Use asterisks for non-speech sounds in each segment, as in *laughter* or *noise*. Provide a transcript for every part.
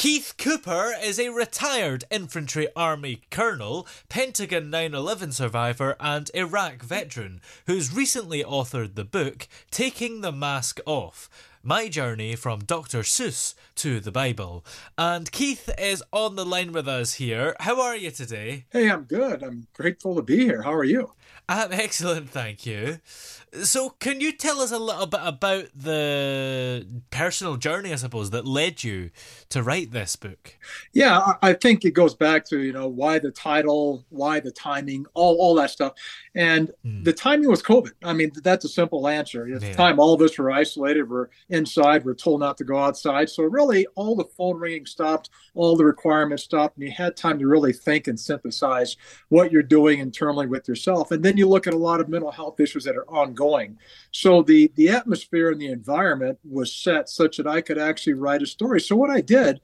Keith Cooper is a retired infantry army colonel, Pentagon 9 11 survivor, and Iraq veteran who's recently authored the book Taking the Mask Off My Journey from Dr. Seuss to the Bible. And Keith is on the line with us here. How are you today? Hey, I'm good. I'm grateful to be here. How are you? I'm excellent, thank you. So, can you tell us a little bit about the personal journey, I suppose, that led you to write this book? Yeah, I I think it goes back to you know why the title, why the timing, all all that stuff, and hmm. the timing was COVID. I mean, that's a simple answer. At the time, all of us were isolated, we're inside, we're told not to go outside. So really, all the phone ringing stopped, all the requirements stopped, and you had time to really think and synthesize what you're doing internally with yourself. And then you look at a lot of mental health issues that are ongoing. So the the atmosphere and the environment was set such that I could actually write a story. So what I did,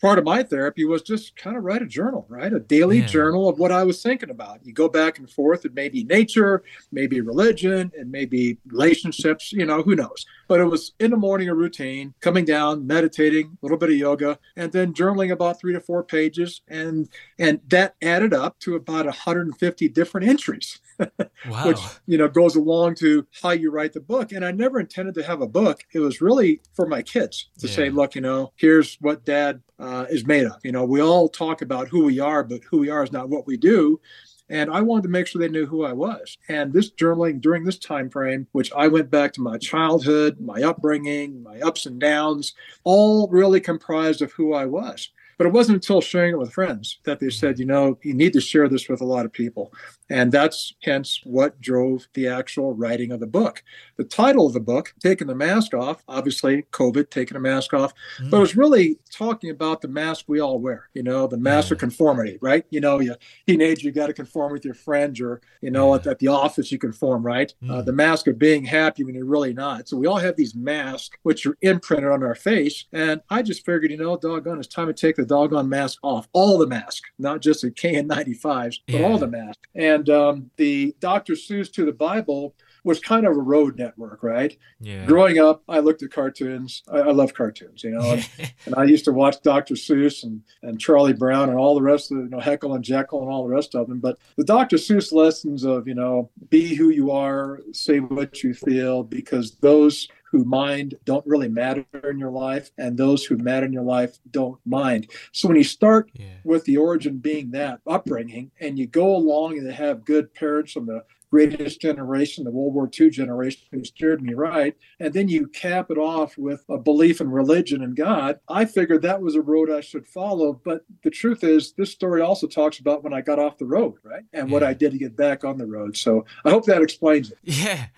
part of my therapy was just kind of write a journal, right? A daily Yeah. journal of what I was thinking about. You go back and forth. It may be nature, maybe religion, and maybe relationships, you know, who knows. But it was in the morning a routine, coming down, meditating, a little bit of yoga, and then journaling about three to four pages. And and that added up to about 150 different entries *laughs* Wow. which you know goes along to how you write the book and i never intended to have a book it was really for my kids to say look you know here's what dad uh, Uh, is made of. You know we all talk about who we are but who we are is not what we do. And i wanted to make sure they knew who i was. And this journaling during this time frame which i went back to my childhood my upbringing my ups and downs all really comprised of who i was but it wasn't until sharing it with friends that they said, you know, you need to share this with a lot of people. And that's hence what drove the actual writing of the book. The title of the book, Taking the Mask Off, obviously COVID, taking a mask off, but it was really talking about the mask we all wear, you know, the mask of conformity, right? You know, you teenager, you got to conform with your friends or, you know, at, at the office, you conform, right? Uh, the mask of being happy when you're really not. So we all have these masks, which are imprinted on our face. And I just figured, you know, doggone, it's time to take the doggone mask off, all the mask, not just the KN95s, but Yeah. all the masks. And um, the Dr. Seuss to the Bible was kind of a road network, right? yeah. Growing up, I looked at cartoons. I, I love cartoons, you know, and, *laughs* and I used to watch Dr. Seuss and, and Charlie Brown and all the rest of, you know, Heckle and Jeckle and all the rest of them. But the Dr. Seuss lessons of, you know, be who you are, say what you feel, because those who mind don't really matter in your life, and those who matter in your life don't mind. So when you start Yeah. with the origin being that upbringing, and you go along and have good parents from the greatest generation, the World War II generation, who steered me right, and then you cap it off with a belief in religion and God, I figured that was a road I should follow. But the truth is, this story also talks about when I got off the road, right? And what I did to get back on the road. So I hope that explains it. Yeah.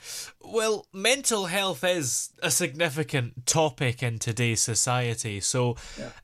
Well, mental health is a significant topic in today's society. So,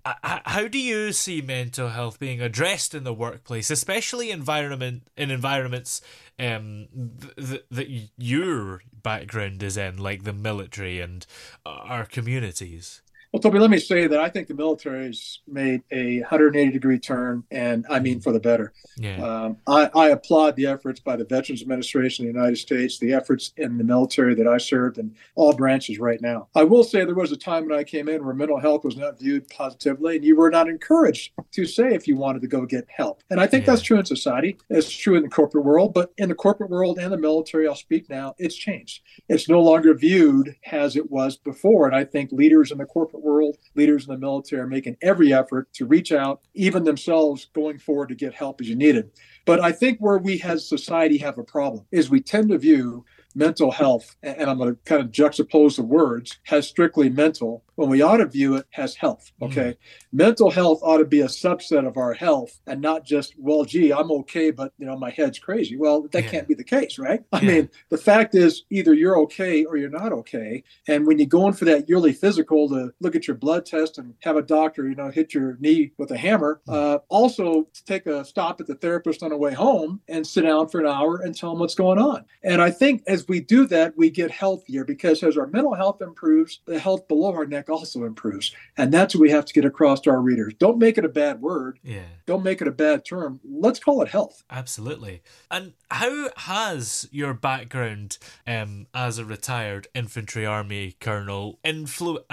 uh, h- how do you see mental health being addressed in the workplace, especially environment in environments um, th- th- that your background is in, like the military and uh, our communities? Well, Toby, let me say that I think the military's made a 180 degree turn, and I mean for the better. Yeah. Um, I, I, applaud the efforts by the Veterans Administration of the United States, the efforts in the military that I served in all branches right now. I will say there was a time when I came in where mental health was not viewed positively, and you were not encouraged to say if you wanted to go get help. And I think yeah. that's true in society. It's true in the corporate world, but in the corporate world and the military, I'll speak now, it's changed. It's no longer viewed as it was before. And I think leaders in the corporate world, leaders in the military are making every effort to reach out, even themselves going forward to get help as you need it. But I think where we as society have a problem is we tend to view mental health, and I'm going to kind of juxtapose the words, has strictly mental, when we ought to view it as health. Mm. Okay. Mm. Mental health ought to be a subset of our health and not just, well, gee, I'm okay, but you know, my head's crazy. Well, that yeah. can't be the case, right? I yeah. mean, the fact is either you're okay or you're not okay. And when you go in for that yearly physical to look at your blood test and have a doctor, you know, hit your knee with a hammer, mm. uh, also take a stop at the therapist on the way home and sit down for an hour and tell them what's going on. And I think as we do that, we get healthier because as our mental health improves, the health below our neck also improves. And that's what we have to get across to our readers. Don't make it a bad word. Yeah. Don't make it a bad term. Let's call it health. Absolutely. And how has your background um, as a retired infantry army colonel influ-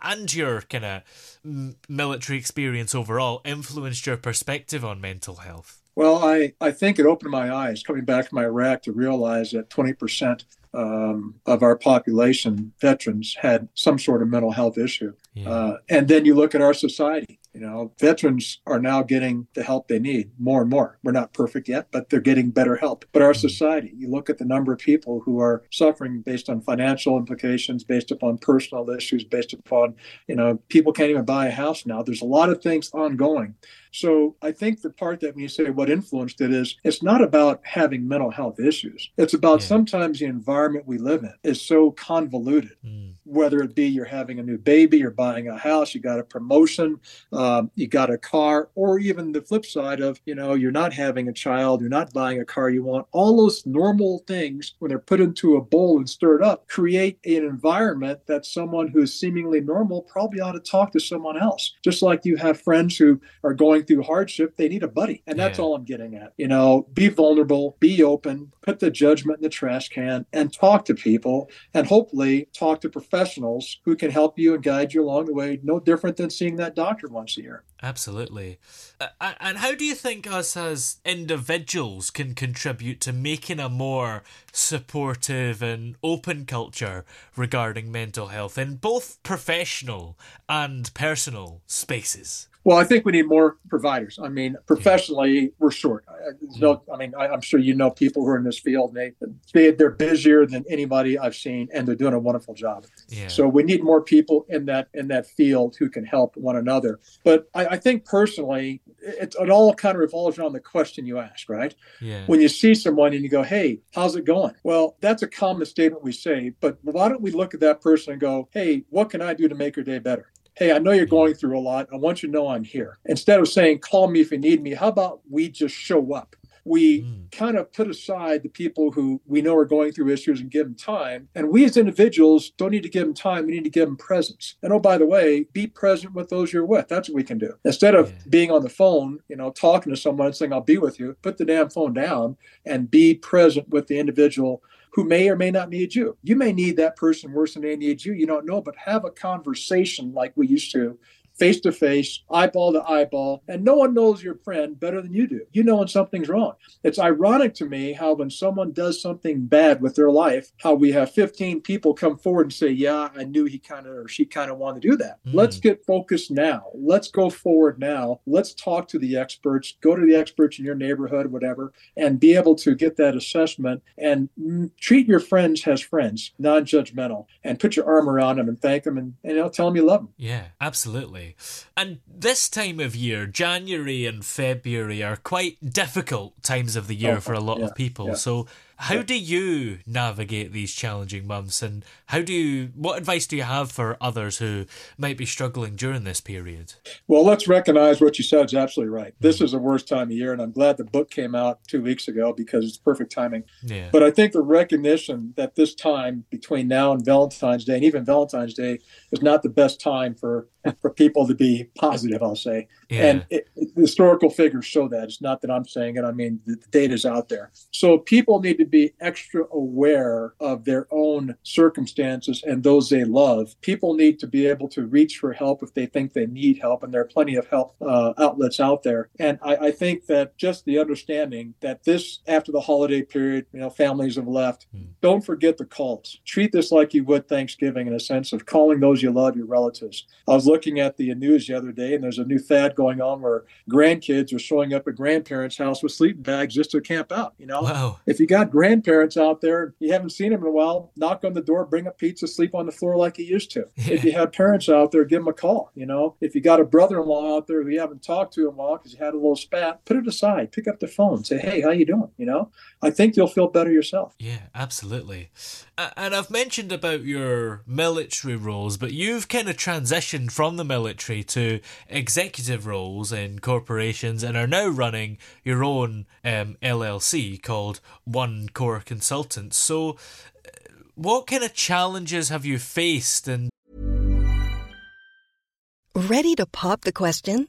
and your kind of military experience overall influenced your perspective on mental health? Well, I, I think it opened my eyes coming back from Iraq to realize that 20% um, of our population, veterans, had some sort of mental health issue. Yeah. Uh, and then you look at our society. You know, veterans are now getting the help they need more and more. We're not perfect yet, but they're getting better help. But our mm-hmm. society, you look at the number of people who are suffering based on financial implications, based upon personal issues, based upon, you know, people can't even buy a house now. There's a lot of things ongoing. So I think the part that when you say what influenced it is, it's not about having mental health issues. It's about yeah. sometimes the environment we live in is so convoluted. Mm. Whether it be you're having a new baby, you're buying a house, you got a promotion, um, you got a car, or even the flip side of, you know, you're not having a child, you're not buying a car you want. All those normal things, when they're put into a bowl and stirred up, create an environment that someone who's seemingly normal probably ought to talk to someone else. Just like you have friends who are going going through hardship, they need a buddy. And that's yeah. all I'm getting at. You know, be vulnerable, be open, put the judgment in the trash can, and talk to people, and hopefully talk to professionals who can help you and guide you along the way. No different than seeing that doctor once year. Absolutely. Uh, and how do you think us as individuals can contribute to making a more supportive and open culture regarding mental health in both professional and personal spaces? Well, I think we need more providers. I mean, professionally, we're short. No, I mean, I, am sure you know people who are in this field. They, they they're busier than anybody I've seen, and they're doing a wonderful job. Yeah. So we need more people in that in that field who can help one another. But I, I think personally, it, it all kind of revolves around the question you ask, right? Yeah. When you see someone and you go, "Hey, how's it going?" Well, that's a common statement we say, but why don't we look at that person and go, "Hey, what can I do to make your day better?" Hey, I know you're going through a lot. I want you to know I'm here. Instead of saying, call me if you need me, how about we just show up? We mm. kind of put aside the people who we know are going through issues and give them time. And we as individuals don't need to give them time. We need to give them presence. And oh, by the way, be present with those you're with. That's what we can do. Instead of yeah. being on the phone, you know, talking to someone and saying, I'll be with you, put the damn phone down and be present with the individual who may or may not need you. You may need that person worse than they need you. You don't know, but have a conversation like we used to face to face, eyeball to eyeball, and no one knows your friend better than you do. You know when something's wrong. It's ironic to me how when someone does something bad with their life, how we have 15 people come forward and say, Yeah, I knew he kind of or she kind of wanted to do that. Mm. Let's get focused now. Let's go forward now. Let's talk to the experts, go to the experts in your neighborhood, whatever, and be able to get that assessment and treat your friends as friends, non judgmental, and put your arm around them and thank them and, and you know, tell them you love them. Yeah, absolutely. And this time of year, January and February, are quite difficult times of the year oh, for a lot yeah, of people. Yeah. So, How do you navigate these challenging months, and how do you? What advice do you have for others who might be struggling during this period? Well, let's recognize what you said is absolutely right. This mm. is the worst time of year, and I'm glad the book came out two weeks ago because it's perfect timing. Yeah. But I think the recognition that this time between now and Valentine's Day, and even Valentine's Day, is not the best time for for people to be positive. I'll say, yeah. and it, it, historical figures show that. It's not that I'm saying it. I mean, the, the data's out there. So people need to be extra aware of their own circumstances and those they love. People need to be able to reach for help if they think they need help, and there are plenty of help uh, outlets out there. And I, I, think that just the understanding that this after the holiday period, you know, families have left. Mm. Don't forget the calls. Treat this like you would Thanksgiving in a sense of calling those you love, your relatives. I was looking at the news the other day, and there's a new fad going on where grandkids are showing up at grandparents' house with sleeping bags just to camp out. You know, wow. if you got grandparents out there, you haven't seen them in a while, knock on the door, bring a pizza, sleep on the floor like you used to. if you have parents out there, give them a call. You know, if you got a brother-in-law out there who you haven't talked to in a while because you had a little spat, put it aside, pick up the phone, say, "Hey, how you doing?" You know, I think you'll feel better yourself. Yeah, absolutely. And I've mentioned about your military roles, but you've kind of transitioned from the military to executive roles in corporations and are now running your own um, LLC called One Core Consultants. So, uh, what kind of challenges have you faced and Ready to pop the question?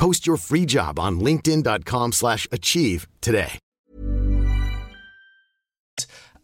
Post your free job on linkedin.com slash achieve today.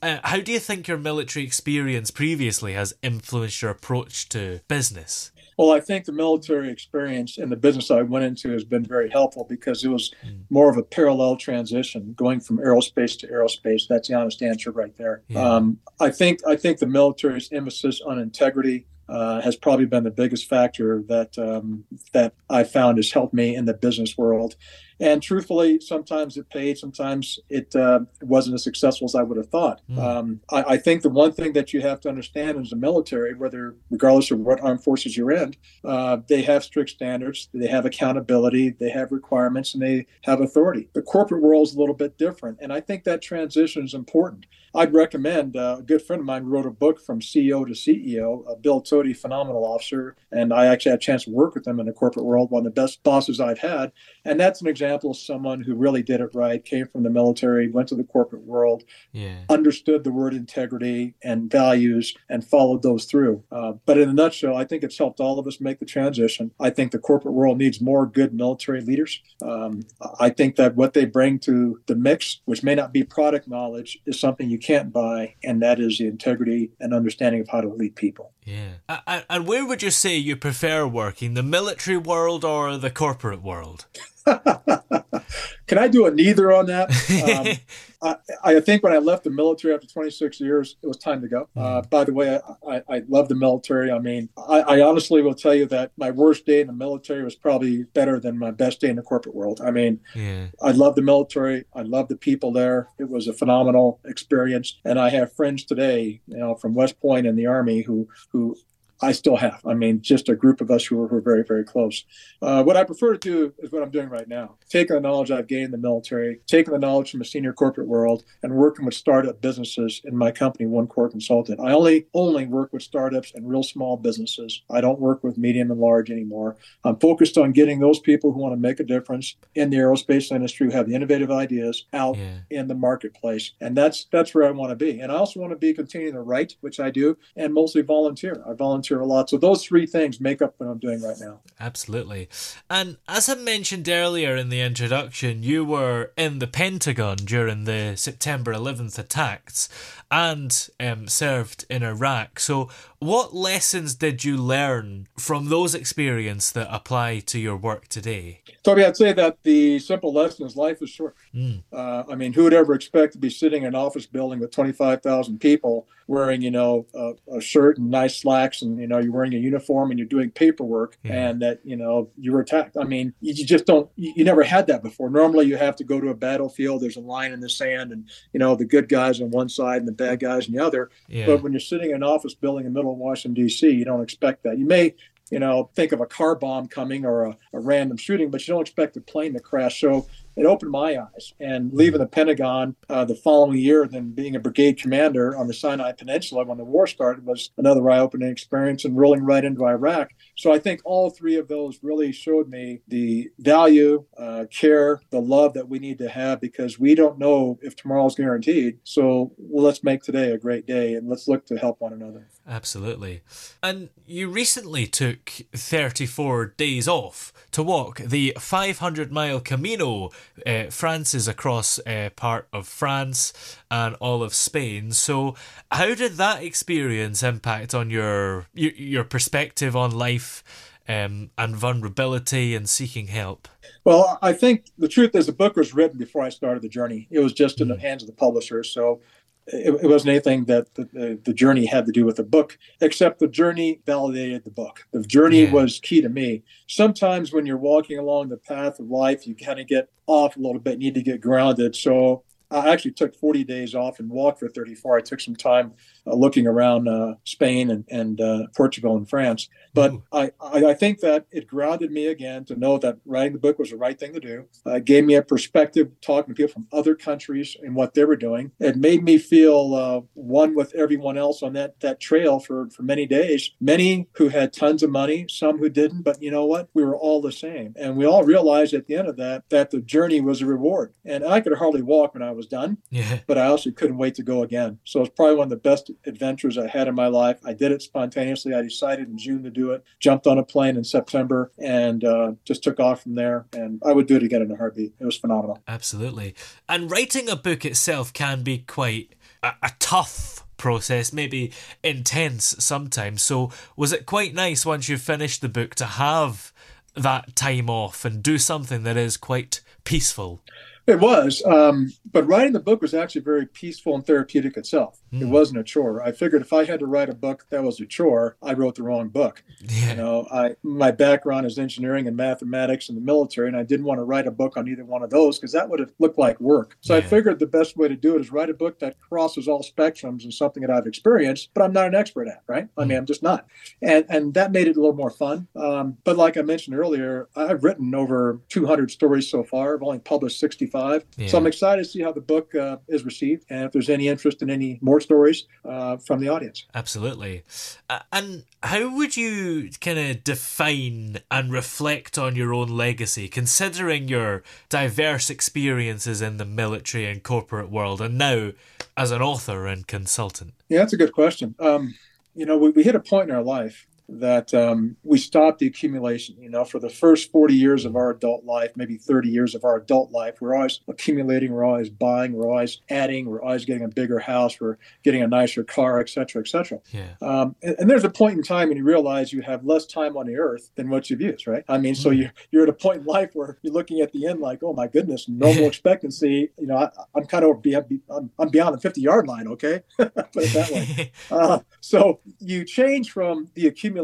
Uh, how do you think your military experience previously has influenced your approach to business? Well, I think the military experience and the business I went into has been very helpful because it was mm. more of a parallel transition going from aerospace to aerospace. That's the honest answer right there. Yeah. Um, I think I think the military's emphasis on integrity uh, has probably been the biggest factor that um, that I found has helped me in the business world. And truthfully, sometimes it paid, sometimes it, uh, wasn't as successful as I would have thought. Mm. Um, I, I, think the one thing that you have to understand is the military, whether regardless of what armed forces you're in, uh, they have strict standards, they have accountability, they have requirements, and they have authority. The corporate world is a little bit different, and I think that transition is important. I'd recommend uh, a good friend of mine wrote a book from CEO to CEO, uh, Bill Toti, phenomenal officer, and I actually had a chance to work with him in the corporate world, one of the best bosses I've had, and that's an example example of someone who really did it right, came from the military, went to the corporate world, yeah. understood the word integrity and values, and followed those through. Uh, but in a nutshell, I think it's helped all of us make the transition. I think the corporate world needs more good military leaders. Um, I think that what they bring to the mix, which may not be product knowledge, is something you can't buy, and that is the integrity and understanding of how to lead people. Yeah. And where would you say you prefer working, the military world or the corporate world? *laughs* Can I do a neither on that? Um, *laughs* I, I, think when I left the military after 26 years, it was time to go. Uh, mm. by the way, I, I, I, love the military. I mean, I, I, honestly will tell you that my worst day in the military was probably better than my best day in the corporate world. I mean, yeah. I love the military. I love the people there. It was a phenomenal experience. And I have friends today, you know, from West Point and the Army who who I still have. I mean, just a group of us who are, who are very, very close. Uh, what I prefer to do is what I'm doing right now taking the knowledge I've gained in the military, taking the knowledge from a senior corporate world, and working with startup businesses in my company, One Core Consultant. I only only work with startups and real small businesses. I don't work with medium and large anymore. I'm focused on getting those people who want to make a difference in the aerospace industry, who have the innovative ideas out yeah. in the marketplace. And that's that's where I want to be. And I also want to be continuing to write, which I do, and mostly volunteer. I volunteer volunteer a lot. So those three things make up what I'm doing right now. Absolutely. And as I mentioned earlier in the introduction, you were in the Pentagon during the September 11th attacks and um, served in Iraq. So, what lessons did you learn from those experiences that apply to your work today? Toby, I'd say that the simple lesson is life is short. Mm. Uh, I mean, who would ever expect to be sitting in an office building with 25,000 people wearing, you know, a, a, shirt and nice slacks and, you know, you're wearing a uniform and you're doing paperwork yeah. and that, you know, you were attacked. I mean, you, you just don't, you, you, never had that before. Normally you have to go to a battlefield, there's a line in the sand and, you know, the good guys on one side and the bad guys on the other. Yeah. But when you're sitting in an office building in the middle of Washington, D.C., you don't expect that. You may you know, think of a car bomb coming or a, a, random shooting, but you don't expect a plane to crash. So it opened my eyes. And leaving the Pentagon uh, the following year, then being a brigade commander on the Sinai Peninsula when the war started was another eye-opening experience, and rolling right into Iraq. So I think all three of those really showed me the value, uh, care, the love that we need to have because we don't know if tomorrow's guaranteed. So let's make today a great day and let's look to help one another. Absolutely. And you recently took 34 days off to walk the 500 mile Camino uh, is across uh, part of France and all of Spain. So, how did that experience impact on your your, your perspective on life um, and vulnerability and seeking help? Well, I think the truth is the book was written before I started the journey. It was just in the hmm. hands of the publisher. So it, it, wasn't anything that the, the, the, journey had to do with the book, except the journey validated the book. The journey yeah. was key to me. Sometimes when you're walking along the path of life, you kind of get off a little bit, need to get grounded. So I actually took 40 days off and walked for 34. I took some time looking around uh, Spain and, and uh, Portugal and France. But I, I, I, think that it grounded me again to know that writing the book was the right thing to do. Uh, it gave me a perspective talking to people from other countries and what they were doing. It made me feel uh, one with everyone else on that, that trail for, for many days. Many who had tons of money, some who didn't. But you know what? We were all the same. And we all realized at the end of that that the journey was a reward. And I could hardly walk when I was done, yeah. but I also couldn't wait to go again. So it's probably one of the best adventures I had in my life. I did it spontaneously. I decided in June to do it, jumped on a plane in September, and uh, just took off from there. And I would do it again in a heartbeat. It was phenomenal. Absolutely. And writing a book itself can be quite a, a tough process, maybe intense sometimes. So, was it quite nice once you finished the book to have that time off and do something that is quite peaceful? It was, um, but writing the book was actually very peaceful and therapeutic itself. Mm. It hmm. wasn't a chore. I figured if I had to write a book that was a chore, I wrote the wrong book. Yeah. You know, I my background is engineering and mathematics and the military, and I didn't want to write a book on either one of those because that would have looked like work. So yeah. I figured the best way to do it is write a book that crosses all spectrums and something that I've experienced, but I'm not an expert at. Right? Mm. I mean, hmm. I'm just not, and and that made it a little more fun. Um, but like I mentioned earlier, I've written over 200 stories so far. I've only published 65. Yeah. So I'm excited to see how the book uh, is received and if there's any interest in any more stories uh, from the audience. Absolutely. Uh, and how would you kind of define and reflect on your own legacy, considering your diverse experiences in the military and corporate world, and now as an author and consultant? Yeah, that's a good question. Um, you know, we, we hit a point in our life that um, we stop the accumulation. You know, for the first 40 years of our adult life, maybe 30 years of our adult life, we're always accumulating, we're always buying, we're always adding, we're always getting a bigger house, we're getting a nicer car, et cetera, et cetera. Yeah. Um, and, and, there's a point in time when you realize you have less time on the earth than what you've used, right? I mean, mm. so you're, you're at a point in life where you're looking at the end like, oh my goodness, normal *laughs* expectancy. You know, I, am kind of beyond, I'm, I'm beyond the 50 yard line, okay? *laughs* Put it that way. *laughs* uh, so you change from the accumulation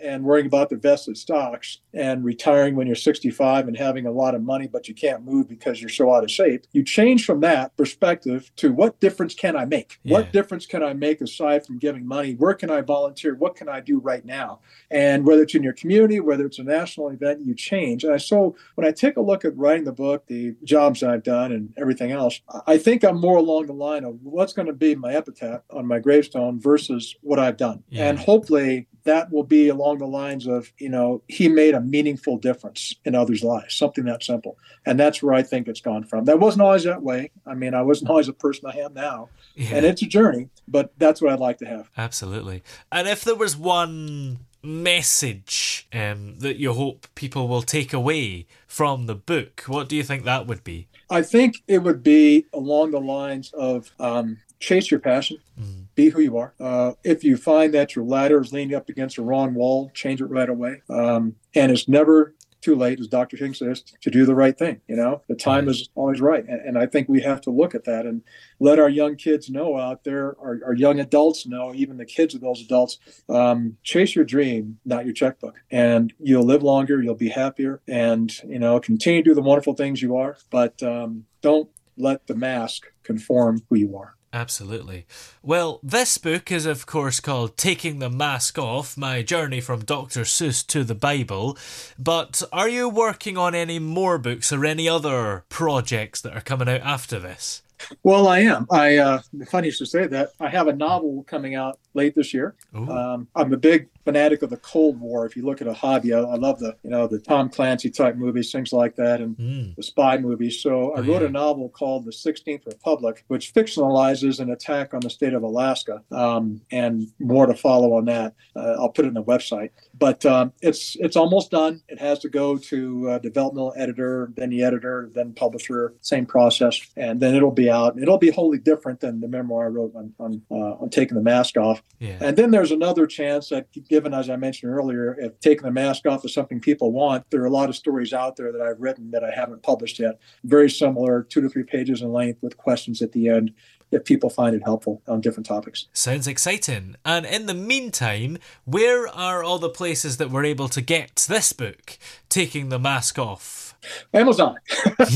and worrying about the vested stocks and retiring when you're 65 and having a lot of money, but you can't move because you're so out of shape. You change from that perspective to what difference can I make? Yeah. What difference can I make aside from giving money? Where can I volunteer? What can I do right now? And whether it's in your community, whether it's a national event, you change. And so when I take a look at writing the book, the jobs I've done, and everything else, I think I'm more along the line of what's going to be my epitaph on my gravestone versus what I've done. Yeah. And hopefully that will be along the lines of, you know, he made a meaningful difference in others' lives, something that simple. And that's where I think it's gone from. That wasn't always that way. I mean, I wasn't always a person I am now. Yeah. And it's a journey, but that's what I'd like to have. Absolutely. And if there was one message um, that you hope people will take away from the book, what do you think that would be? I think it would be along the lines of um, chase your passion, mm. Be who you are. Uh, if you find that your ladder is leaning up against a wrong wall, change it right away. Um, and it's never too late, as Dr. King says, to do the right thing. You know, the time is always right. And, and, I think we have to look at that and let our young kids know out there, our, our young adults know, even the kids of those adults, um, chase your dream, not your checkbook. And you'll live longer, you'll be happier, and, you know, continue to do the wonderful things you are, but um, don't let the mask conform who you are. Absolutely. Well, this book is, of course, called Taking the Mask Off My Journey from Dr. Seuss to the Bible. But are you working on any more books or any other projects that are coming out after this? Well, I am. I uh, funny to say that. I have a novel coming out late this year. Um, I'm a big fanatic of the Cold War. If you look at a hobby, I, I, love the you know the Tom Clancy type movies, things like that, and mm. the spy movies. So I oh, wrote yeah. a novel called The Sixteenth Republic, which fictionalizes an attack on the state of Alaska, um, and more to follow on that. Uh, I'll put it in the website. But um, it's it's almost done. It has to go to uh, developmental editor, then the editor, then publisher. Same process, and then it'll be out. It'll be wholly different than the memoir I wrote on on, uh, on taking the mask off. Yeah. And then there's another chance that, given as I mentioned earlier, if taking the mask off is something people want, there are a lot of stories out there that I've written that I haven't published yet. Very similar, two to three pages in length with questions at the end if people find it helpful on different topics. Sounds exciting. And in the meantime, where are all the places that we're able to get this book, Taking the Mask Off? Amazon. *laughs* *laughs*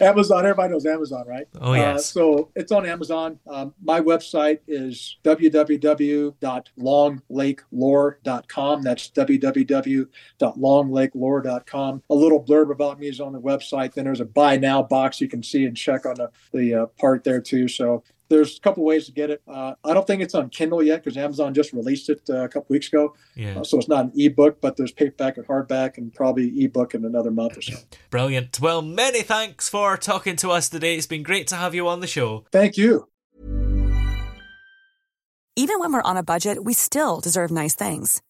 Amazon. Everybody knows Amazon, right? Oh yes. Uh, so it's on Amazon. Um, my website is www.longlakelore.com. That's www.longlakelore.com. A little blurb about me is on the website. Then there's a buy now box you can see and check on the the uh, part there too. So there's a couple ways to get it. Uh, I don't think it's on Kindle yet because Amazon just released it uh, a couple weeks ago. Yeah. Uh, so it's not an ebook, but there's paperback and hardback, and probably ebook in another month or so. *laughs* Brilliant. Well, many thanks for talking to us today. It's been great to have you on the show. Thank you. Even when we're on a budget, we still deserve nice things.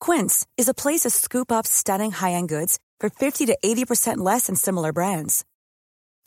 Quince is a place to scoop up stunning high end goods for 50 to 80% less than similar brands.